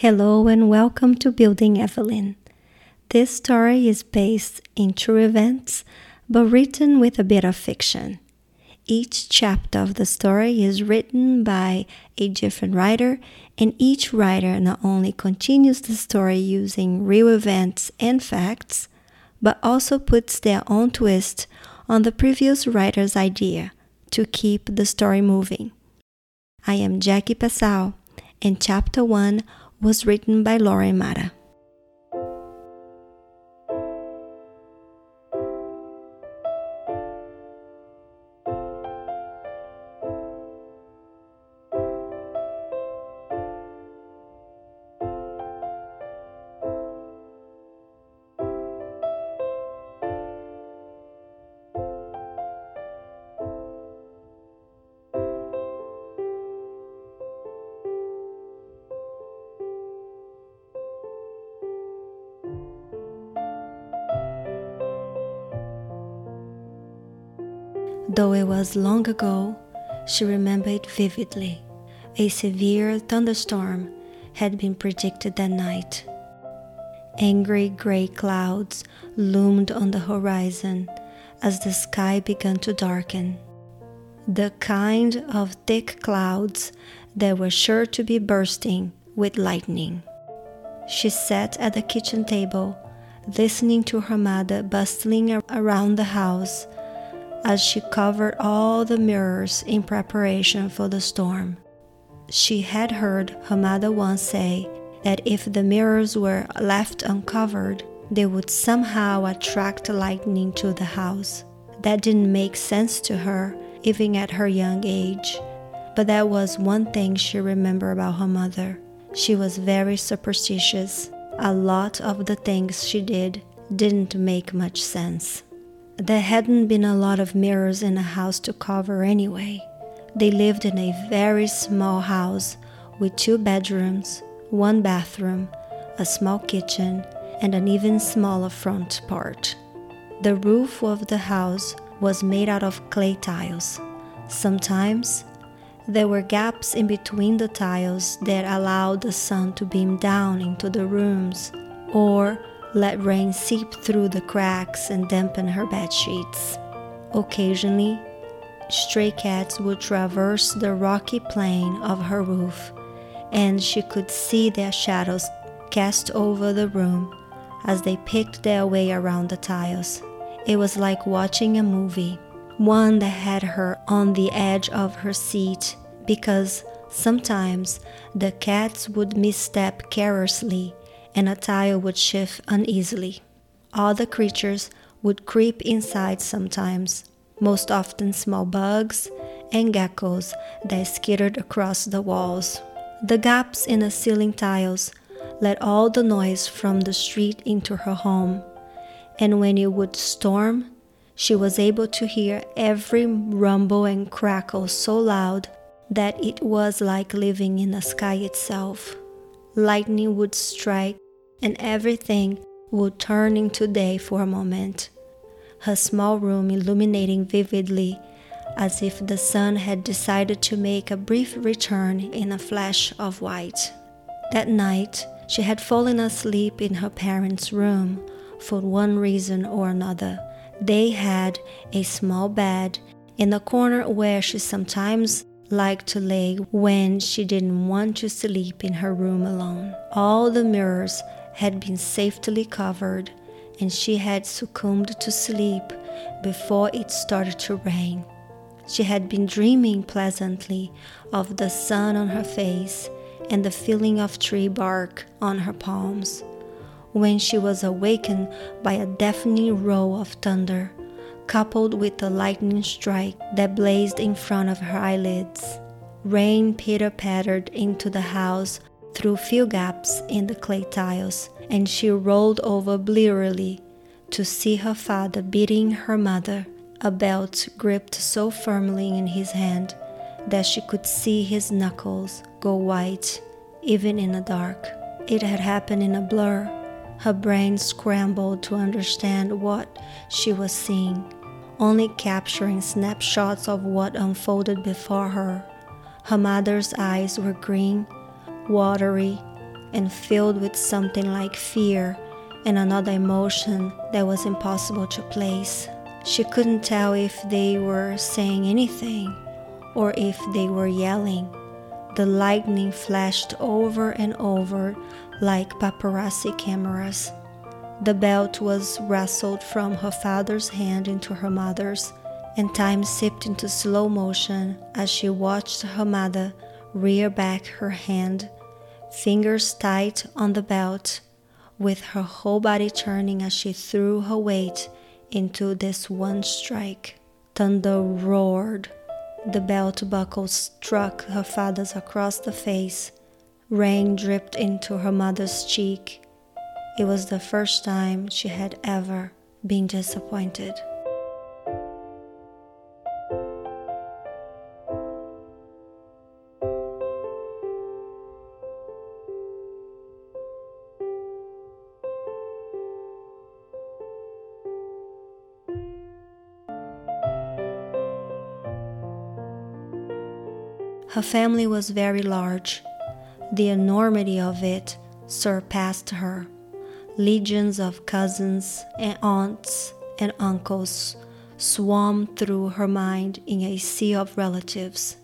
Hello and welcome to Building Evelyn. This story is based in true events but written with a bit of fiction. Each chapter of the story is written by a different writer, and each writer not only continues the story using real events and facts, but also puts their own twist on the previous writer's idea to keep the story moving. I am Jackie Passau, and chapter 1 was written by Lauren Mata. Though it was long ago, she remembered vividly. A severe thunderstorm had been predicted that night. Angry gray clouds loomed on the horizon as the sky began to darken. The kind of thick clouds that were sure to be bursting with lightning. She sat at the kitchen table, listening to her mother bustling around the house as she covered all the mirrors in preparation for the storm. She had heard her mother once say that if the mirrors were left uncovered, they would somehow attract lightning to the house. That didn't make sense to her, even at her young age. But that was one thing she remembered about her mother. She was very superstitious. A lot of the things she did didn't make much sense. There hadn't been a lot of mirrors in the house to cover anyway. They lived in a very small house with two bedrooms, one bathroom, a small kitchen, and an even smaller front part. The roof of the house was made out of clay tiles. Sometimes there were gaps in between the tiles that allowed the sun to beam down into the rooms, or let rain seep through the cracks and dampen her bed sheets. Occasionally, stray cats would traverse the rocky plain of her roof, and she could see their shadows cast over the room as they picked their way around the tiles. It was like watching a movie, one that had her on the edge of her seat because sometimes the cats would misstep carelessly and a tile would shift uneasily. Other creatures would creep inside sometimes, most often small bugs and geckos that skittered across the walls. The gaps in the ceiling tiles let all the noise from the street into her home, and when it would storm, she was able to hear every rumble and crackle so loud that it was like living in the sky itself. Lightning would strike and everything would turn into day for a moment, her small room illuminating vividly as if the sun had decided to make a brief return in a flash of white. That night, she had fallen asleep in her parents' room for one reason or another. They had a small bed in the corner where she sometimes liked to lay when she didn't want to sleep in her room alone. All the mirrors had been safely covered, and she had succumbed to sleep before it started to rain. She had been dreaming pleasantly of the sun on her face and the feeling of tree bark on her palms when she was awakened by a deafening roll of thunder, coupled with a lightning strike that blazed in front of her eyelids. Rain pitter pattered into the house through few gaps in the clay tiles, and she rolled over blearily to see her father beating her mother, a belt gripped so firmly in his hand that she could see his knuckles go white even in the dark. It had happened in a blur. Her brain scrambled to understand what she was seeing, only capturing snapshots of what unfolded before her. Her mother's eyes were green watery, and filled with something like fear and another emotion that was impossible to place. She couldn't tell if they were saying anything or if they were yelling. The lightning flashed over and over like paparazzi cameras. The belt was wrestled from her father's hand into her mother's, and time sipped into slow motion as she watched her mother rear back her hand, fingers tight on the belt, with her whole body turning as she threw her weight into this one strike. Thunder roared. The belt buckle struck her father's across the face. Rain dripped into her mother's cheek. It was the first time she had ever been disappointed. Her family was very large. The enormity of it surpassed her. Legions of cousins and aunts and uncles swarmed through her mind in a sea of relatives.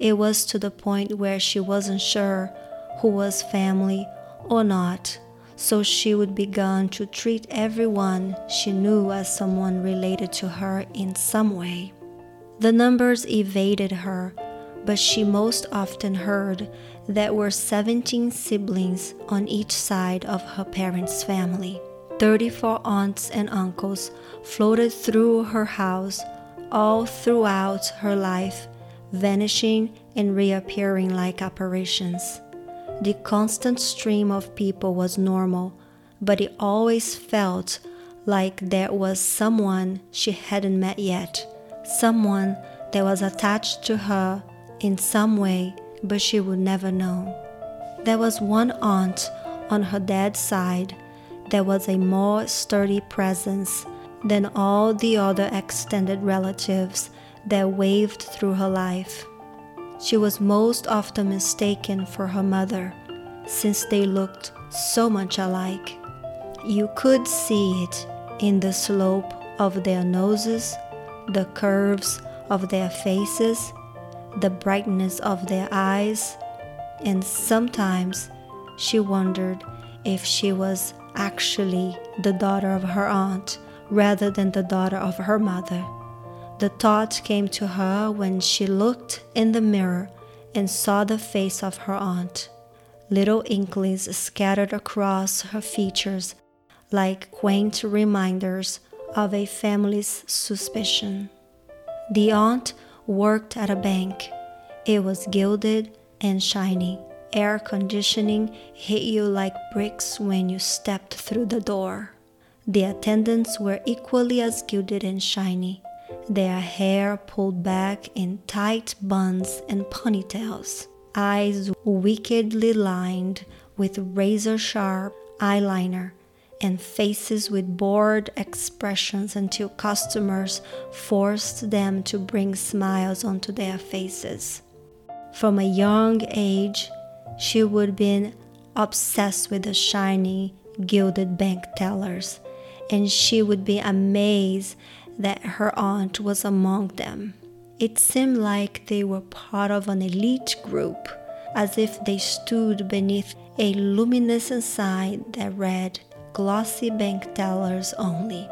It was to the point where she wasn't sure who was family or not, so she would begin to treat everyone she knew as someone related to her in some way. The numbers evaded her but she most often heard there were 17 siblings on each side of her parents' family. 34 aunts and uncles floated through her house all throughout her life, vanishing and reappearing like apparitions. The constant stream of people was normal, but it always felt like there was someone she hadn't met yet, someone that was attached to her in some way, but she would never know. There was one aunt on her dad's side that was a more sturdy presence than all the other extended relatives that waved through her life. She was most often mistaken for her mother, since they looked so much alike. You could see it in the slope of their noses, the curves of their faces, the brightness of their eyes, and sometimes she wondered if she was actually the daughter of her aunt rather than the daughter of her mother. The thought came to her when she looked in the mirror and saw the face of her aunt. Little inklings scattered across her features like quaint reminders of a family's suspicion. The aunt worked at a bank. It was gilded and shiny. Air conditioning hit you like bricks when you stepped through the door. The attendants were equally as gilded and shiny, their hair pulled back in tight buns and ponytails, eyes wickedly lined with razor sharp eyeliner and faces with bored expressions until customers forced them to bring smiles onto their faces. From a young age, she would be obsessed with the shiny, gilded bank tellers, and she would be amazed that her aunt was among them. It seemed like they were part of an elite group, as if they stood beneath a luminescent sign that read glossy bank tellers only.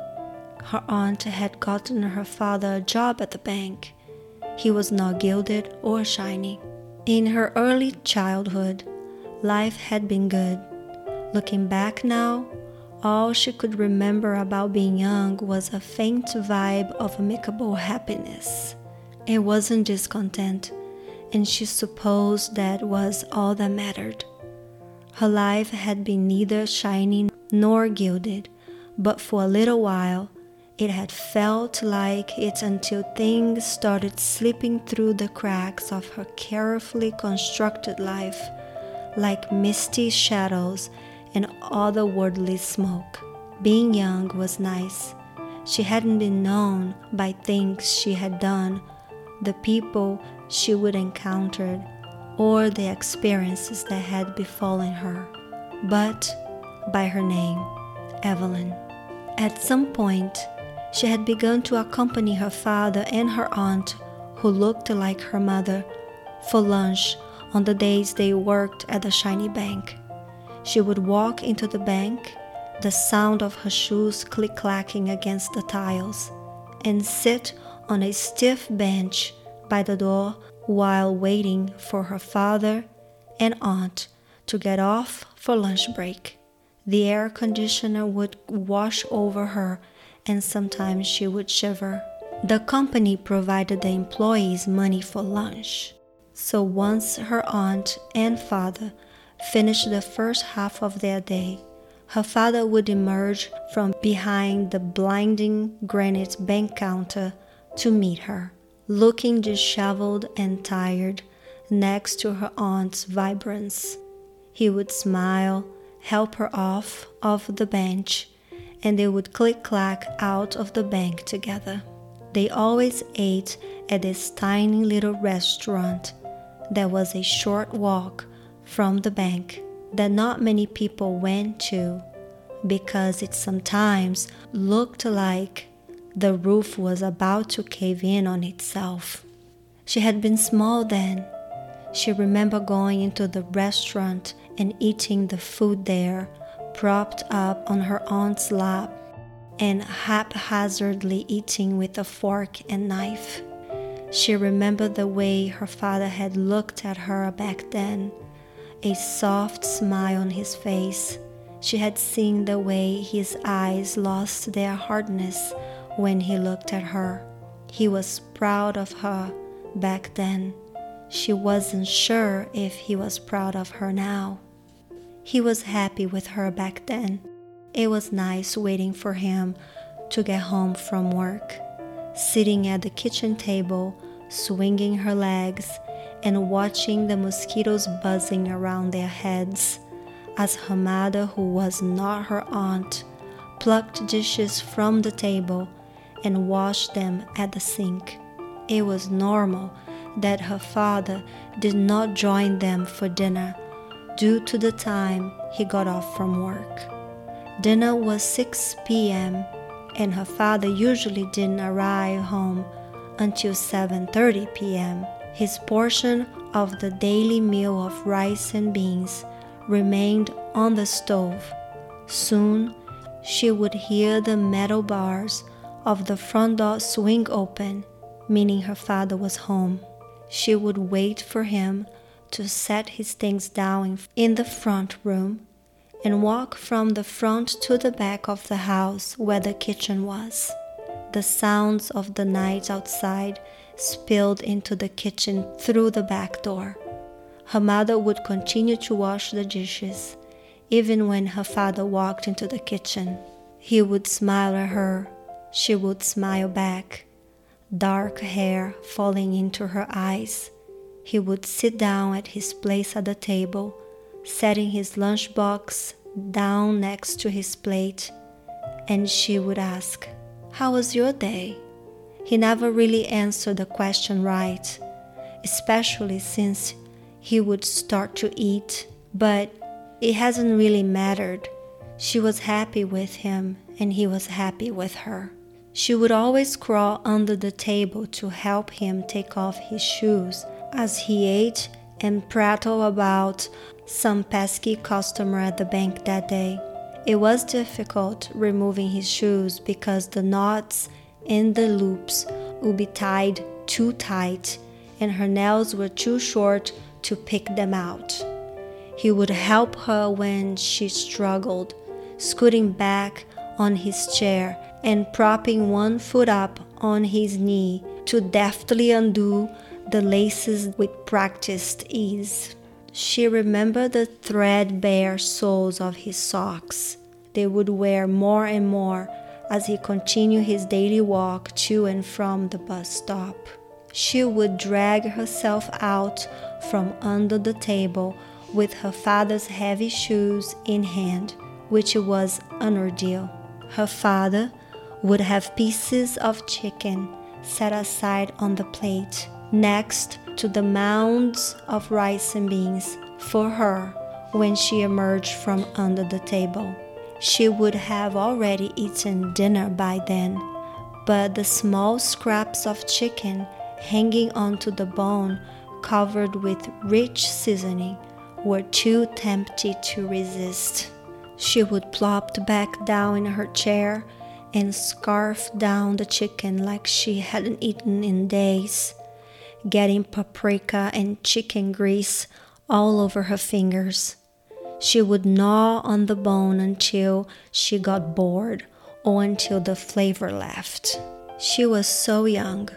Her aunt had gotten her father a job at the bank. He was not gilded or shiny. In her early childhood, life had been good. Looking back now, all she could remember about being young was a faint vibe of amicable happiness. It wasn't discontent, and she supposed that was all that mattered. Her life had been neither shiny nor gilded, but for a little while it had felt like it until things started slipping through the cracks of her carefully constructed life, like misty shadows and otherworldly smoke. Being young was nice. She hadn't been known by things she had done, the people she would encounter, or the experiences that had befallen her. but by her name, Evelyn. At some point, she had begun to accompany her father and her aunt, who looked like her mother, for lunch on the days they worked at the shiny bank. She would walk into the bank, the sound of her shoes click clacking against the tiles, and sit on a stiff bench by the door while waiting for her father and aunt to get off for lunch break. The air conditioner would wash over her, and sometimes she would shiver. The company provided the employees money for lunch. So once her aunt and father finished the first half of their day, her father would emerge from behind the blinding granite bank counter to meet her, looking disheveled and tired next to her aunt's vibrance. He would smile, help her off of the bench, and they would click clack out of the bank together. They always ate at this tiny little restaurant that was a short walk from the bank that not many people went to because it sometimes looked like the roof was about to cave in on itself. She had been small then. She remembered going into the restaurant and eating the food there, propped up on her aunt's lap, and haphazardly eating with a fork and knife. She remembered the way her father had looked at her back then, a soft smile on his face. She had seen the way his eyes lost their hardness when he looked at her. He was proud of her back then. She wasn't sure if he was proud of her now. He was happy with her back then. It was nice waiting for him to get home from work, sitting at the kitchen table, swinging her legs, and watching the mosquitoes buzzing around their heads as mother, who was not her aunt, plucked dishes from the table and washed them at the sink. It was normal that her father did not join them for dinner due to the time he got off from work. Dinner was 6 p.m. and her father usually didn't arrive home until 7:30 p.m. His portion of the daily meal of rice and beans remained on the stove. Soon she would hear the metal bars of the front door swing open, meaning her father was home. She would wait for him to set his things down in the front room and walk from the front to the back of the house where the kitchen was. The sounds of the night outside spilled into the kitchen through the back door. Her mother would continue to wash the dishes, even when her father walked into the kitchen. He would smile at her, she would smile back, dark hair falling into her eyes he would sit down at his place at the table, setting his lunchbox down next to his plate, and she would ask, How was your day? He never really answered the question right, especially since he would start to eat, but it hasn't really mattered. She was happy with him, and he was happy with her. She would always crawl under the table to help him take off his shoes as he ate and prattled about some pesky customer at the bank that day. It was difficult removing his shoes because the knots in the loops would be tied too tight and her nails were too short to pick them out. He would help her when she struggled, scooting back on his chair and propping one foot up on his knee to deftly undo the laces with practiced ease. She remembered the threadbare soles of his socks. They would wear more and more as he continued his daily walk to and from the bus stop. She would drag herself out from under the table with her father's heavy shoes in hand, which was an ordeal. Her father would have pieces of chicken set aside on the plate next to the mounds of rice and beans for her when she emerged from under the table. She would have already eaten dinner by then, but the small scraps of chicken hanging onto the bone, covered with rich seasoning, were too tempting to resist. She would plop back down in her chair and scarf down the chicken like she hadn't eaten in days, getting paprika and chicken grease all over her fingers. She would gnaw on the bone until she got bored or until the flavor left. She was so young.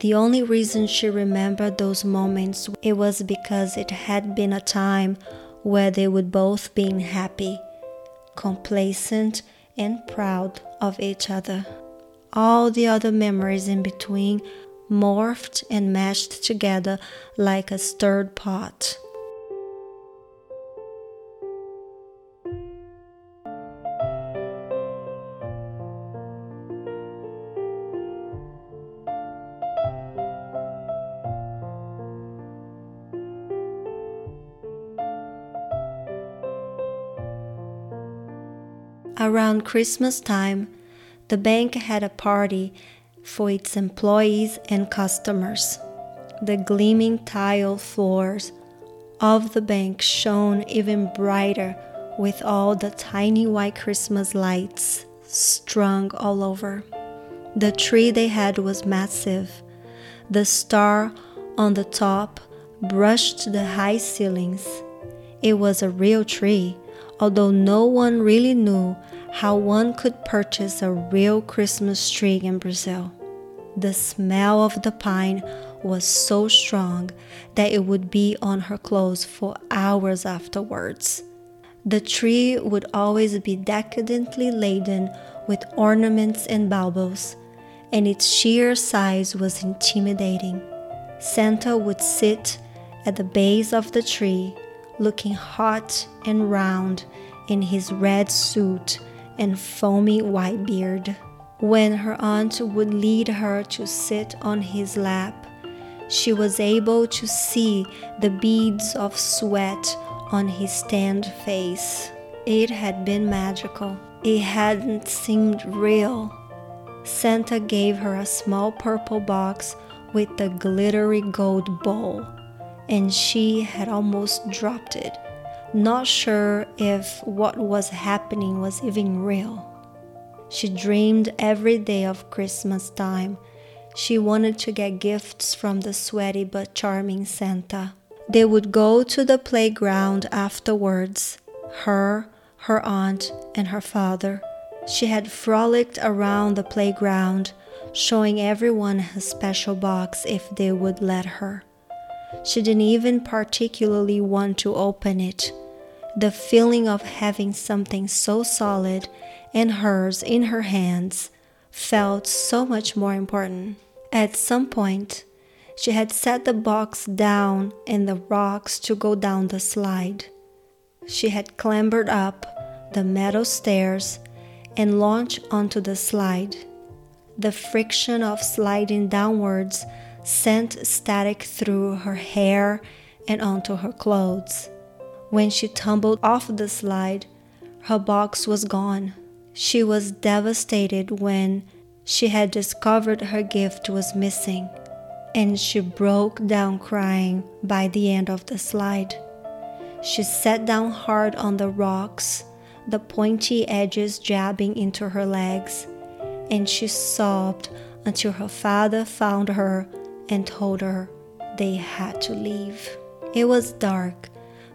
The only reason she remembered those moments it was because it had been a time where they would both been happy, complacent, and proud of each other. All the other memories in between morphed and mashed together like a stirred pot. Around Christmas time, the bank had a party for its employees and customers. The gleaming tile floors of the bank shone even brighter with all the tiny white Christmas lights strung all over. The tree they had was massive. The star on the top brushed the high ceilings. It was a real tree although no one really knew how one could purchase a real Christmas tree in Brazil. The smell of the pine was so strong that it would be on her clothes for hours afterwards. The tree would always be decadently laden with ornaments and baubles, and its sheer size was intimidating. Santa would sit at the base of the tree looking hot and round in his red suit and foamy white beard. When her aunt would lead her to sit on his lap, she was able to see the beads of sweat on his tanned face. It had been magical. It hadn't seemed real. Santa gave her a small purple box with a glittery gold bowl and she had almost dropped it, not sure if what was happening was even real. She dreamed every day of Christmas time. She wanted to get gifts from the sweaty but charming Santa. They would go to the playground afterwards, her, her aunt, and her father. She had frolicked around the playground, showing everyone her special box if they would let her. She didn't even particularly want to open it. The feeling of having something so solid and hers in her hands felt so much more important. At some point, she had set the box down in the rocks to go down the slide. She had clambered up the metal stairs and launched onto the slide. The friction of sliding downwards sent static through her hair and onto her clothes. When she tumbled off the slide, her box was gone. She was devastated when she had discovered her gift was missing, and she broke down crying by the end of the slide. She sat down hard on the rocks, the pointy edges jabbing into her legs, and she sobbed until her father found her and told her they had to leave. It was dark,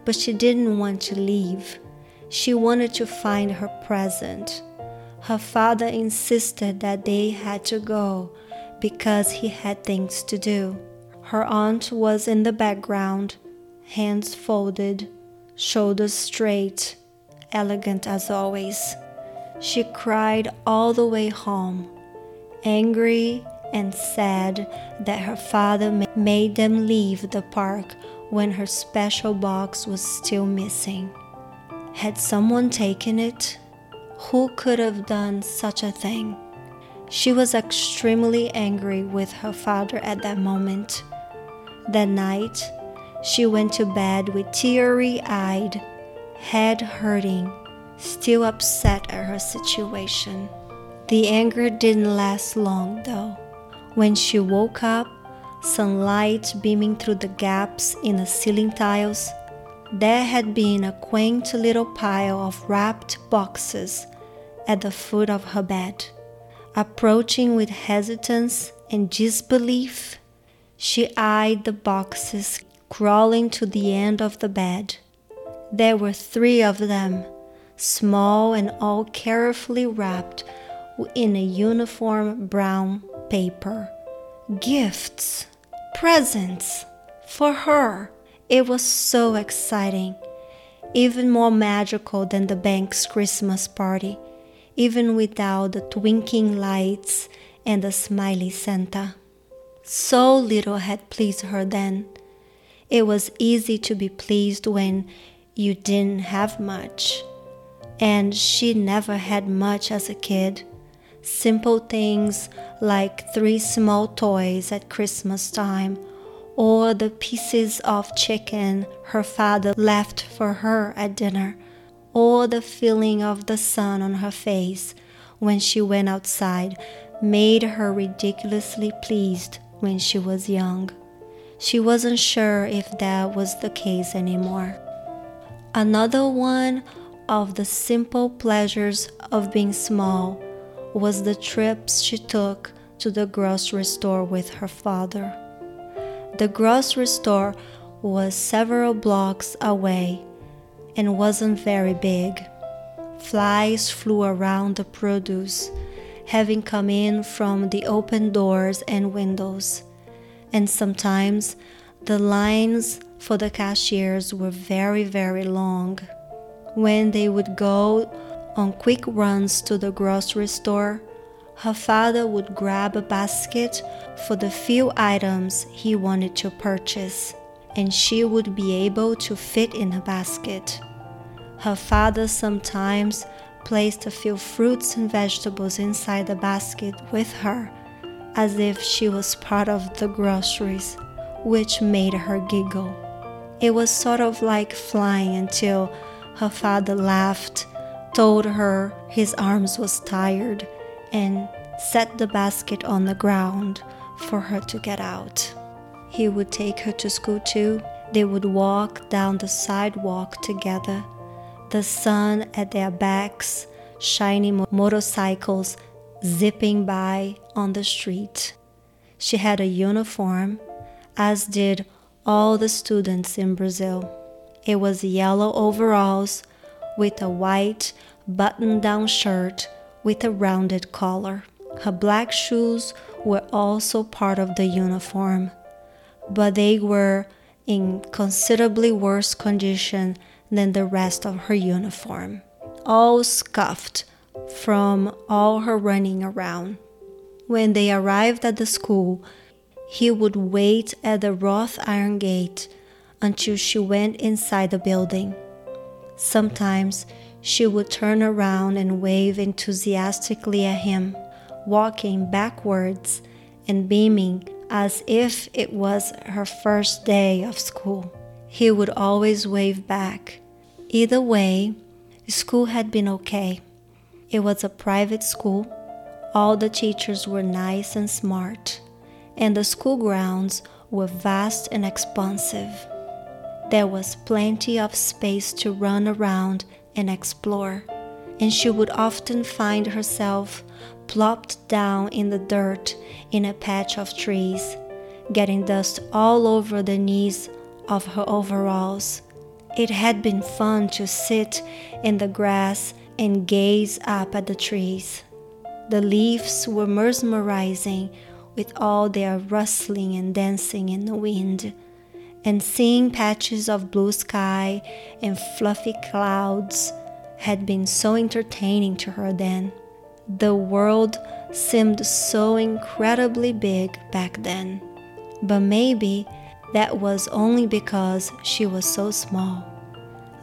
but she didn't want to leave. She wanted to find her present. Her father insisted that they had to go because he had things to do. Her aunt was in the background, hands folded, shoulders straight, elegant as always. She cried all the way home, angry and sad that her father made them leave the park when her special box was still missing. Had someone taken it? Who could have done such a thing? She was extremely angry with her father at that moment. That night, she went to bed with teary eyed head hurting, still upset at her situation. The anger didn't last long, though. When she woke up, sunlight beaming through the gaps in the ceiling tiles, there had been a quaint little pile of wrapped boxes at the foot of her bed. Approaching with hesitance and disbelief, she eyed the boxes crawling to the end of the bed. There were three of them, small and all carefully wrapped in a uniform brown paper. Gifts, presents for her. It was so exciting, even more magical than the bank's Christmas party, even without the twinkling lights and the smiley Santa. So little had pleased her then. It was easy to be pleased when you didn't have much. And she never had much as a kid. Simple things like three small toys at Christmas time, or the pieces of chicken her father left for her at dinner, or the feeling of the sun on her face when she went outside made her ridiculously pleased when she was young. She wasn't sure if that was the case anymore. Another one of the simple pleasures of being small was the trips she took to the grocery store with her father. The grocery store was several blocks away and wasn't very big. Flies flew around the produce having come in from the open doors and windows, and sometimes the lines for the cashiers were very, very long. When they would go on quick runs to the grocery store, her father would grab a basket for the few items he wanted to purchase, and she would be able to fit in the basket. Her father sometimes placed a few fruits and vegetables inside the basket with her, as if she was part of the groceries, which made her giggle. It was sort of like flying until her father laughed, told her his arms was tired, and set the basket on the ground for her to get out. He would take her to school too. They would walk down the sidewalk together the sun at their backs, shiny motorcycles zipping by on the street. She had a uniform, as did all the students in Brazil. It was yellow overalls with a white button down shirt with a rounded collar. Her black shoes were also part of the uniform, but they were in considerably worse condition than the rest of her uniform, all scuffed from all her running around. When they arrived at the school, he would wait at the wrought iron gate until she went inside the building. Sometimes she would turn around and wave enthusiastically at him, walking backwards and beaming as if it was her first day of school. He would always wave back, Either way, school had been okay. It was a private school. All the teachers were nice and smart, and the school grounds were vast and expansive. There was plenty of space to run around and explore, and she would often find herself plopped down in the dirt in a patch of trees, getting dust all over the knees of her overalls it had been fun to sit in the grass and gaze up at the trees. The leaves were mesmerizing with all their rustling and dancing in the wind, and seeing patches of blue sky and fluffy clouds had been so entertaining to her then. The world seemed so incredibly big back then, but maybe that was only because she was so small.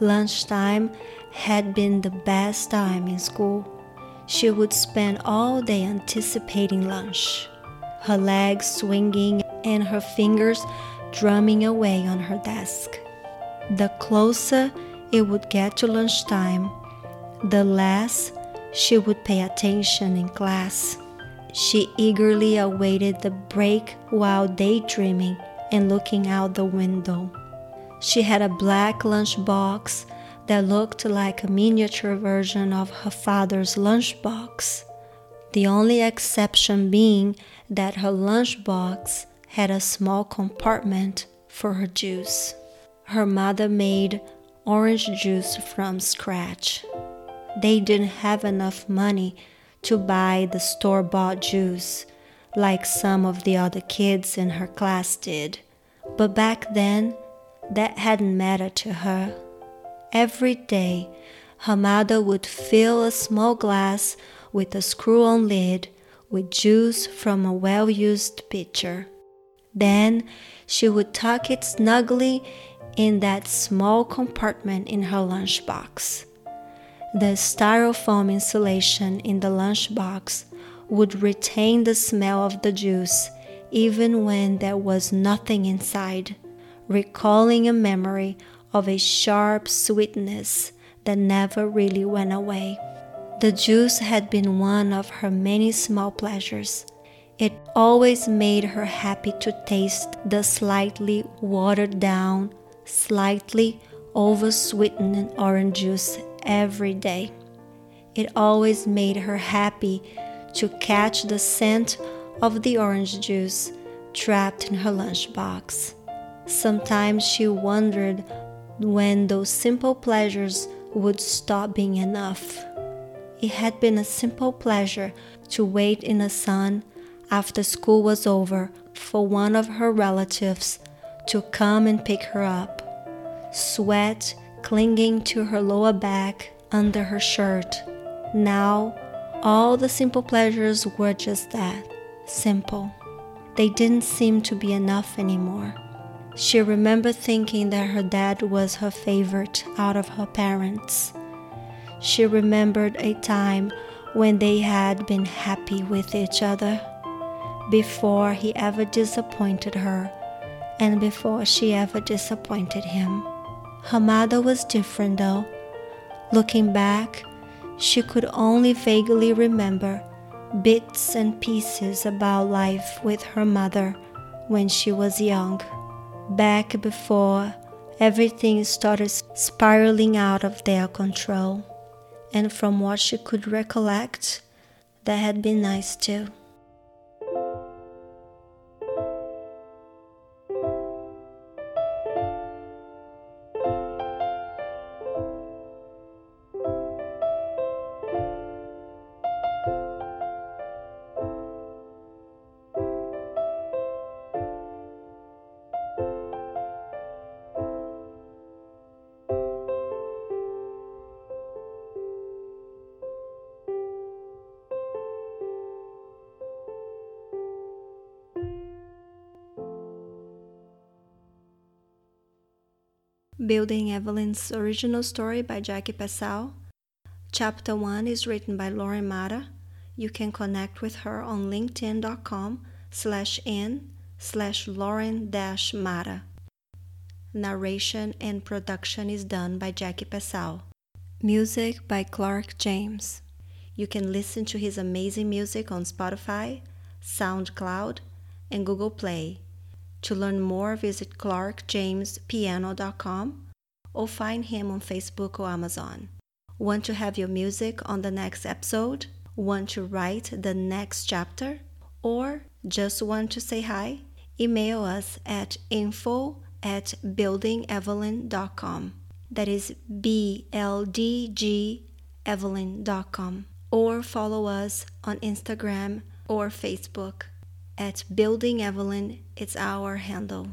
Lunchtime had been the best time in school. She would spend all day anticipating lunch, her legs swinging and her fingers drumming away on her desk. The closer it would get to lunchtime, the less she would pay attention in class. She eagerly awaited the break while daydreaming and looking out the window. She had a black lunchbox that looked like a miniature version of her father's lunchbox. The only exception being that her lunchbox had a small compartment for her juice. Her mother made orange juice from scratch. They didn't have enough money to buy the store bought juice like some of the other kids in her class did. But back then, that hadn't mattered to her. Every day, her mother would fill a small glass with a screw on lid with juice from a well used pitcher. Then she would tuck it snugly in that small compartment in her lunchbox. The styrofoam insulation in the lunchbox would retain the smell of the juice even when there was nothing inside, recalling a memory of a sharp sweetness that never really went away. The juice had been one of her many small pleasures. It always made her happy to taste the slightly watered down, slightly over sweetened orange juice every day. It always made her happy to catch the scent of the orange juice trapped in her lunchbox. Sometimes she wondered when those simple pleasures would stop being enough. It had been a simple pleasure to wait in the sun after school was over for one of her relatives to come and pick her up. Sweat clinging to her lower back under her shirt. Now, all the simple pleasures were just that simple. They didn't seem to be enough anymore. She remembered thinking that her dad was her favorite out of her parents. She remembered a time when they had been happy with each other before he ever disappointed her and before she ever disappointed him. Her mother was different though. Looking back, she could only vaguely remember bits and pieces about life with her mother when she was young, back before everything started spiraling out of their control. And from what she could recollect, that had been nice too. Building Evelyn's original story by Jackie Passau. Chapter 1 is written by Lauren Mata. You can connect with her on linkedin.com slash in slash Lauren dash Mata. Narration and production is done by Jackie Passau. Music by Clark James. You can listen to his amazing music on Spotify, SoundCloud, and Google Play. To learn more, visit clarkjamespiano.com or find him on Facebook or Amazon. Want to have your music on the next episode? Want to write the next chapter? Or just want to say hi? Email us at info at buildingevelyn.com. That is B L D G Evelyn.com. Or follow us on Instagram or Facebook at Building Evelyn. It's our handle.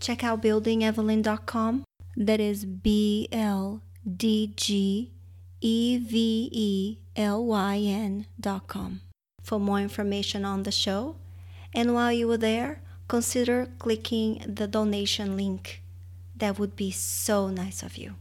Check out buildingevelyn.com. That is B L D G E V E L Y N.com for more information on the show. And while you were there, consider clicking the donation link. That would be so nice of you.